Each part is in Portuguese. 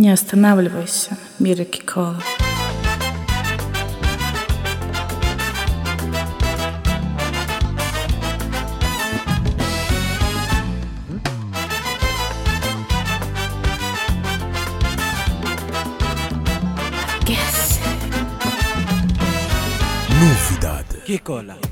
Не останавливайся, Мира Кикола. Novidade. Kikola.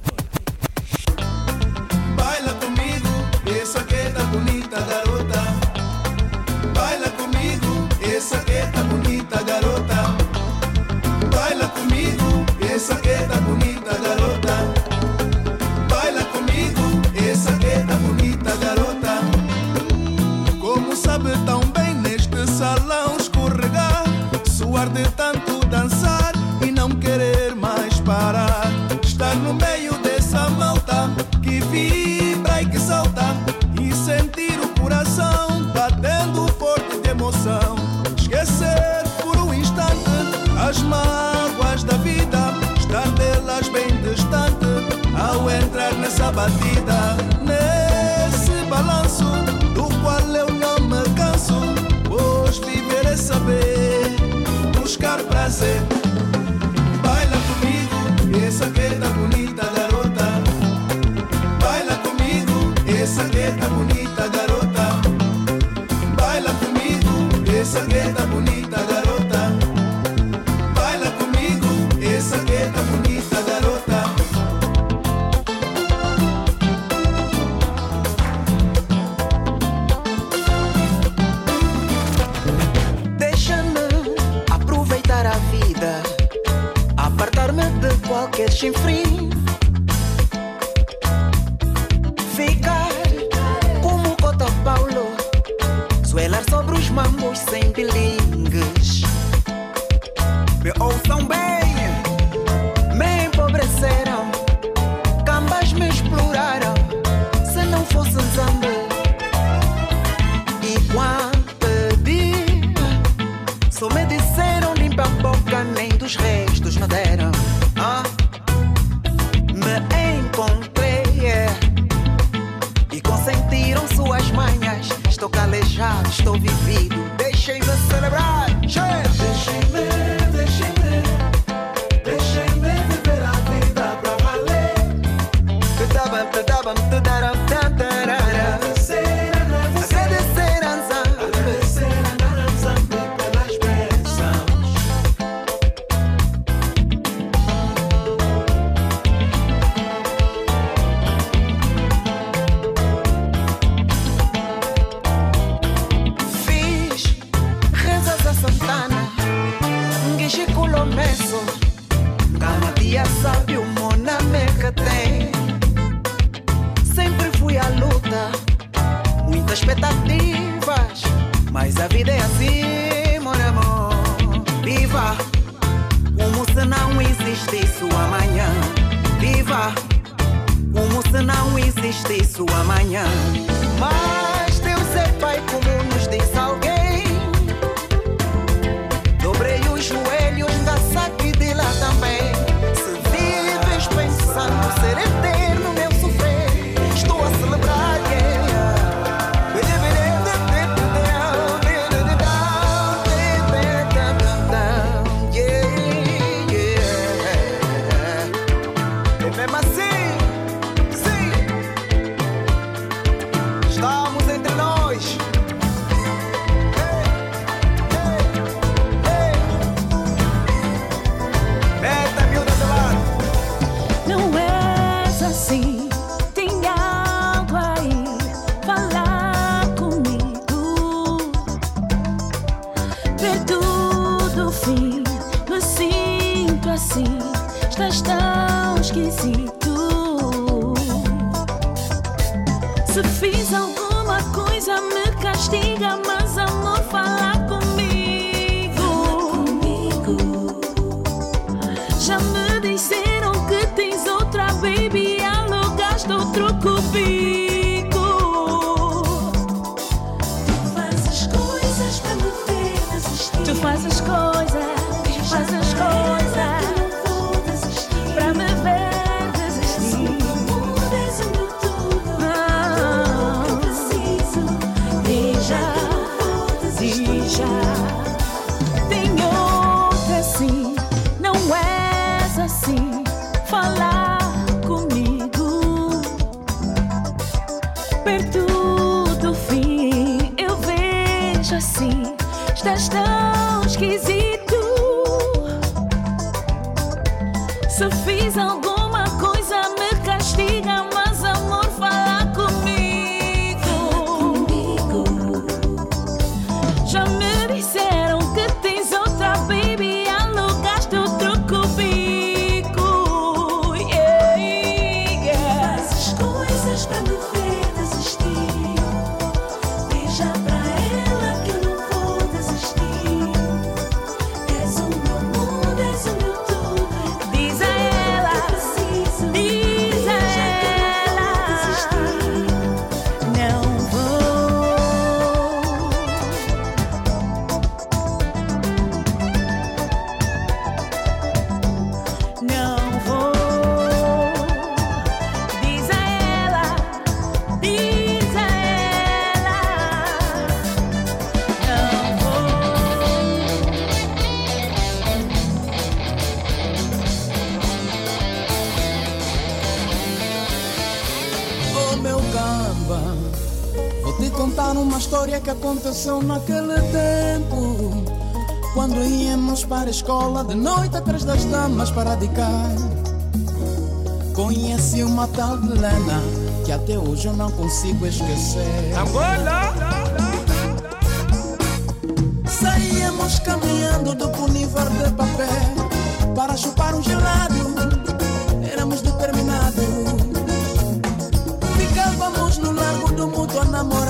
batida nesse balanço do qual eu não me canso, pois viver é saber buscar prazer. deixem frio. Ficar como Cota Paulo, suelar sobre os mambos sem bilingues. Me ouçam bem. baby, alugaste outro cu. história que aconteceu naquele tempo. Quando íamos para a escola, de noite atrás das damas para dedicar. Conheci uma tal Helena que até hoje eu não consigo esquecer. Angola! Saíamos caminhando do Punivar de papel para chupar um gelado. Éramos determinados. Ficávamos no largo do mundo a namorar.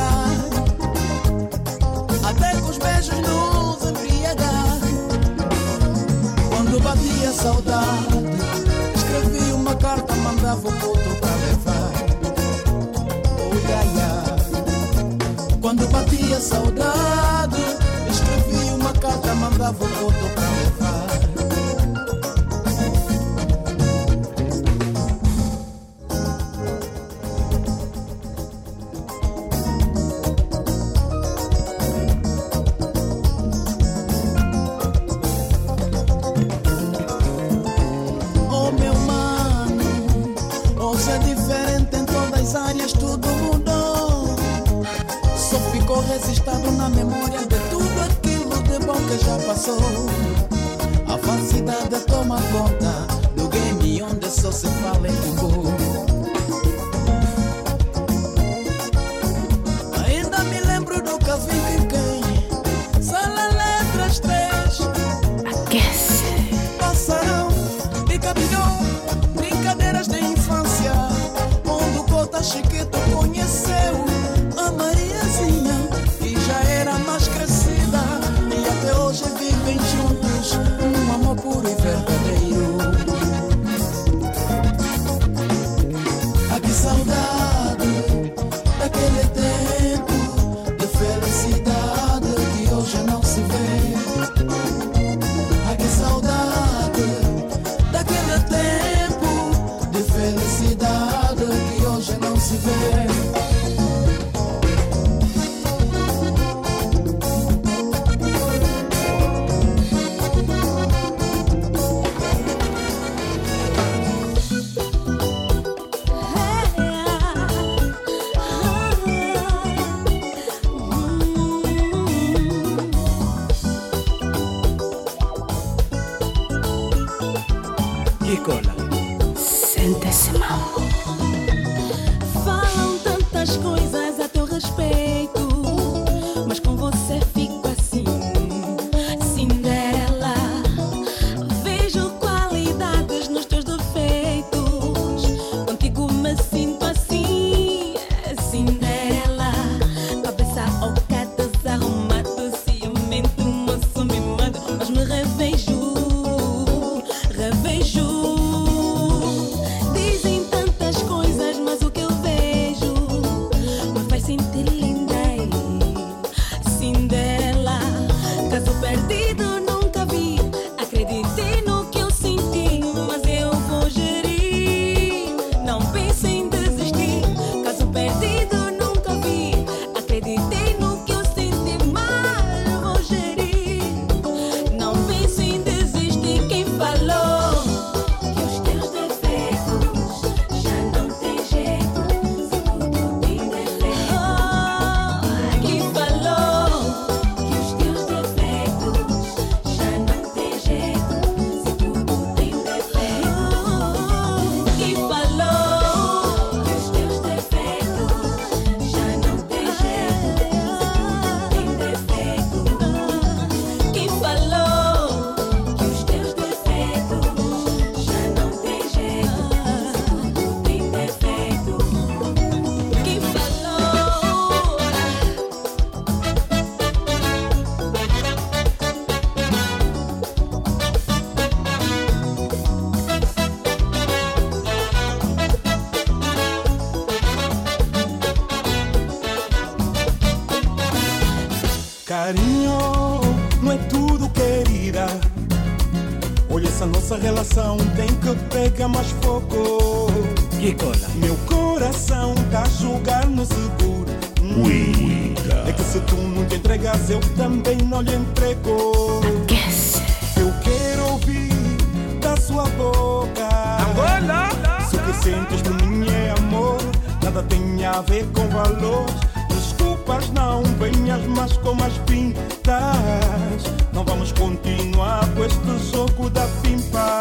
saudade. Escrevi uma carta, mandava o outro para levar. Oh, yeah, yeah. Quando batia saudade. estado na memória. Essa nossa relação tem que pegar mais fogo. Que cola? Meu coração tá a jogar no seguro. Hum, É que se tu não te entregas, eu também não lhe entrego. Aquece. Eu quero ouvir da sua boca. Angola! Se o que sentes por mim é amor, nada tem a ver com valor. Desculpas, não venhas mais com as pintas. Vamos continuar com este jogo da pimpa.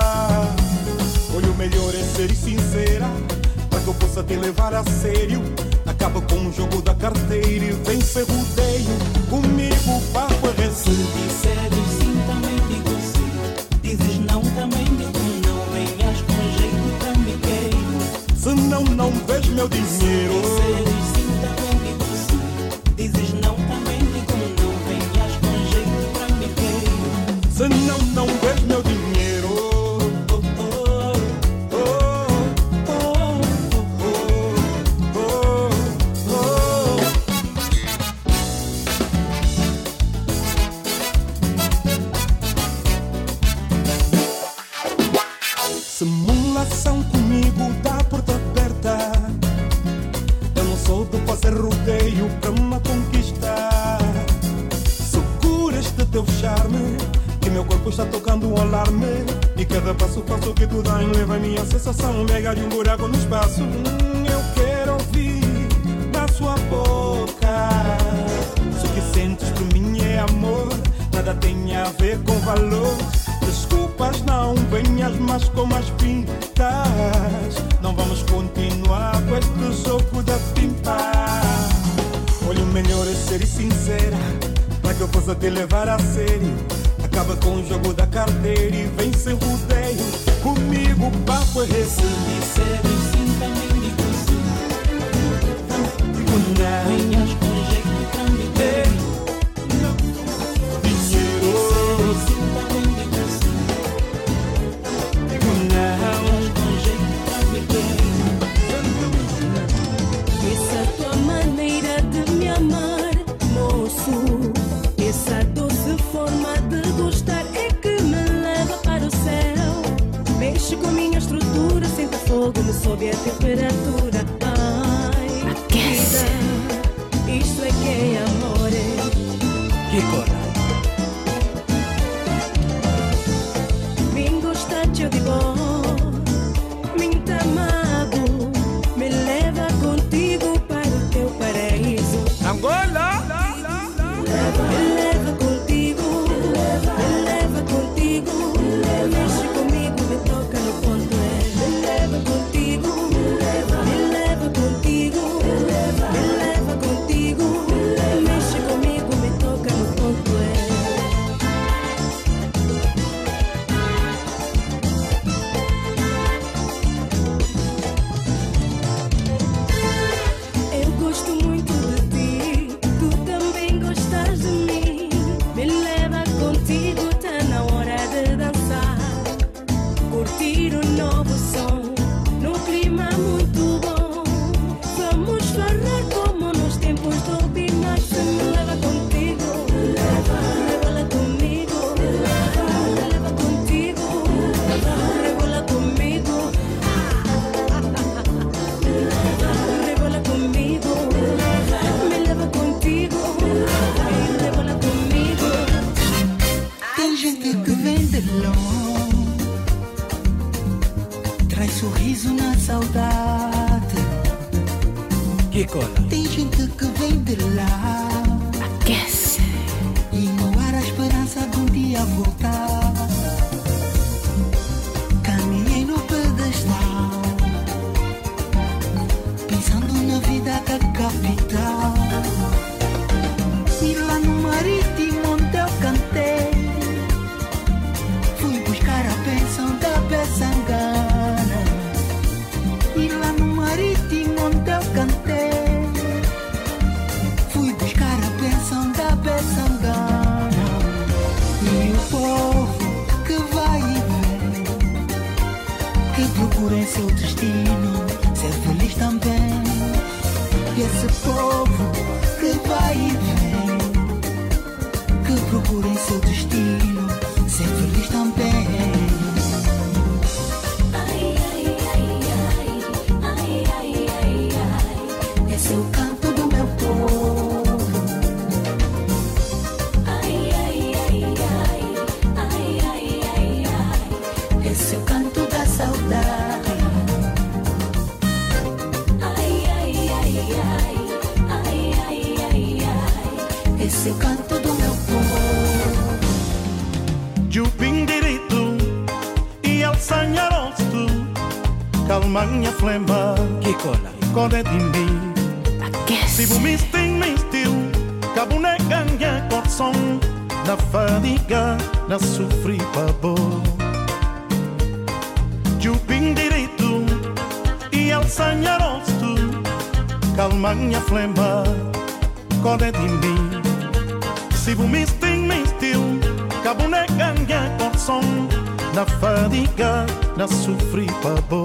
Olha, o melhor é ser sincera, para que eu possa te levar a sério. Acaba com o jogo da carteira e vem ser rodeio. Comigo, papo é Se disseres sim, também digo sim. Dizes não, também digo não. Venhas com jeito trambiqueiro. Se não, não vês meu dinheiro. Trambiqueiro. Se não, é ser sincera, para que eu possa te levar a sério. Acaba com o jogo da carteira e vem sem rodeio. Comigo, o papo é Se esse. disseres sim, fogo, me sobe a temperatura. Em seu destino ser feliz também. E esse povo que vai e vem, que procura em seu destino ser feliz também. Mãe a flema, que cola. Code di me Se bu mi sting mi stil cabune ganga corson na fadiga na sofri pabo Jupim direito e ao sanhar rosto calma minha flema, corre de mim. Se bu em sting mi cabo nega ganga corson na fadiga na sofri pabo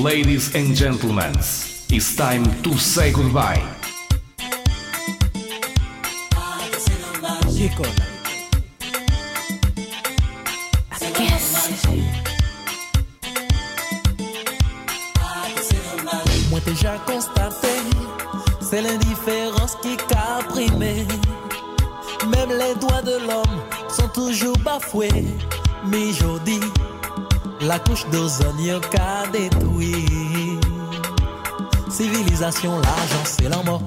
Ladies and gentlemen, it's time to say goodbye. Moi déjà constaté, c'est l'indifférence qui qu'a primé. Même les doigts de l'homme sont toujours bafoués touche d'ozon yon ka détruit. Civilisation, l'argent, c'est la mort.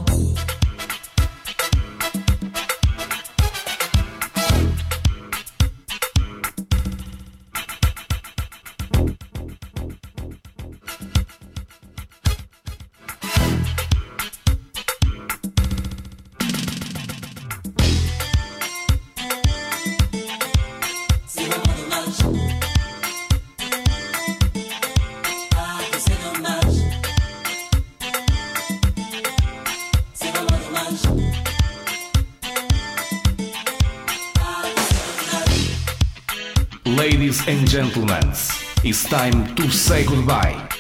and gentlemen, it's time to say goodbye.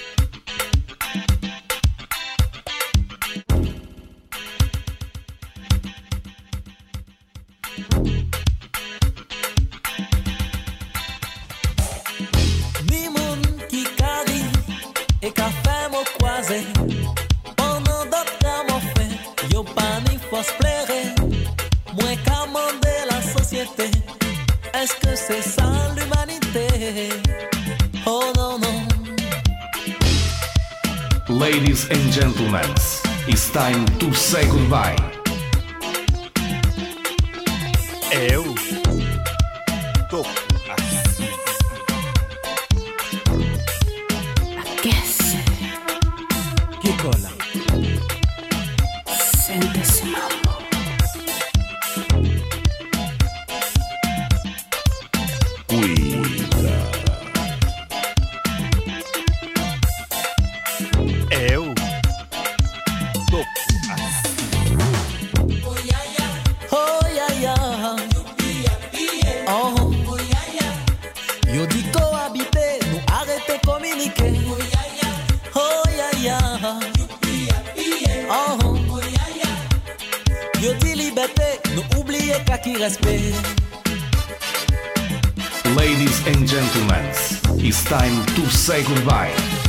gentlemen, it's time to say goodbye. Eu tô it's time to say goodbye.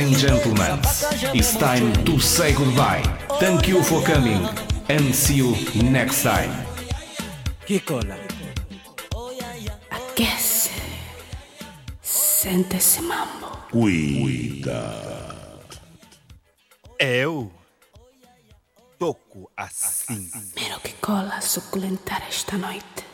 And gentlemen, it's time to say goodbye. Thank you for coming and see you next time. Kikola. Aquece. Sente esse mambo. Cuida. Eu toco assim. Miro que cola suculentar esta noite.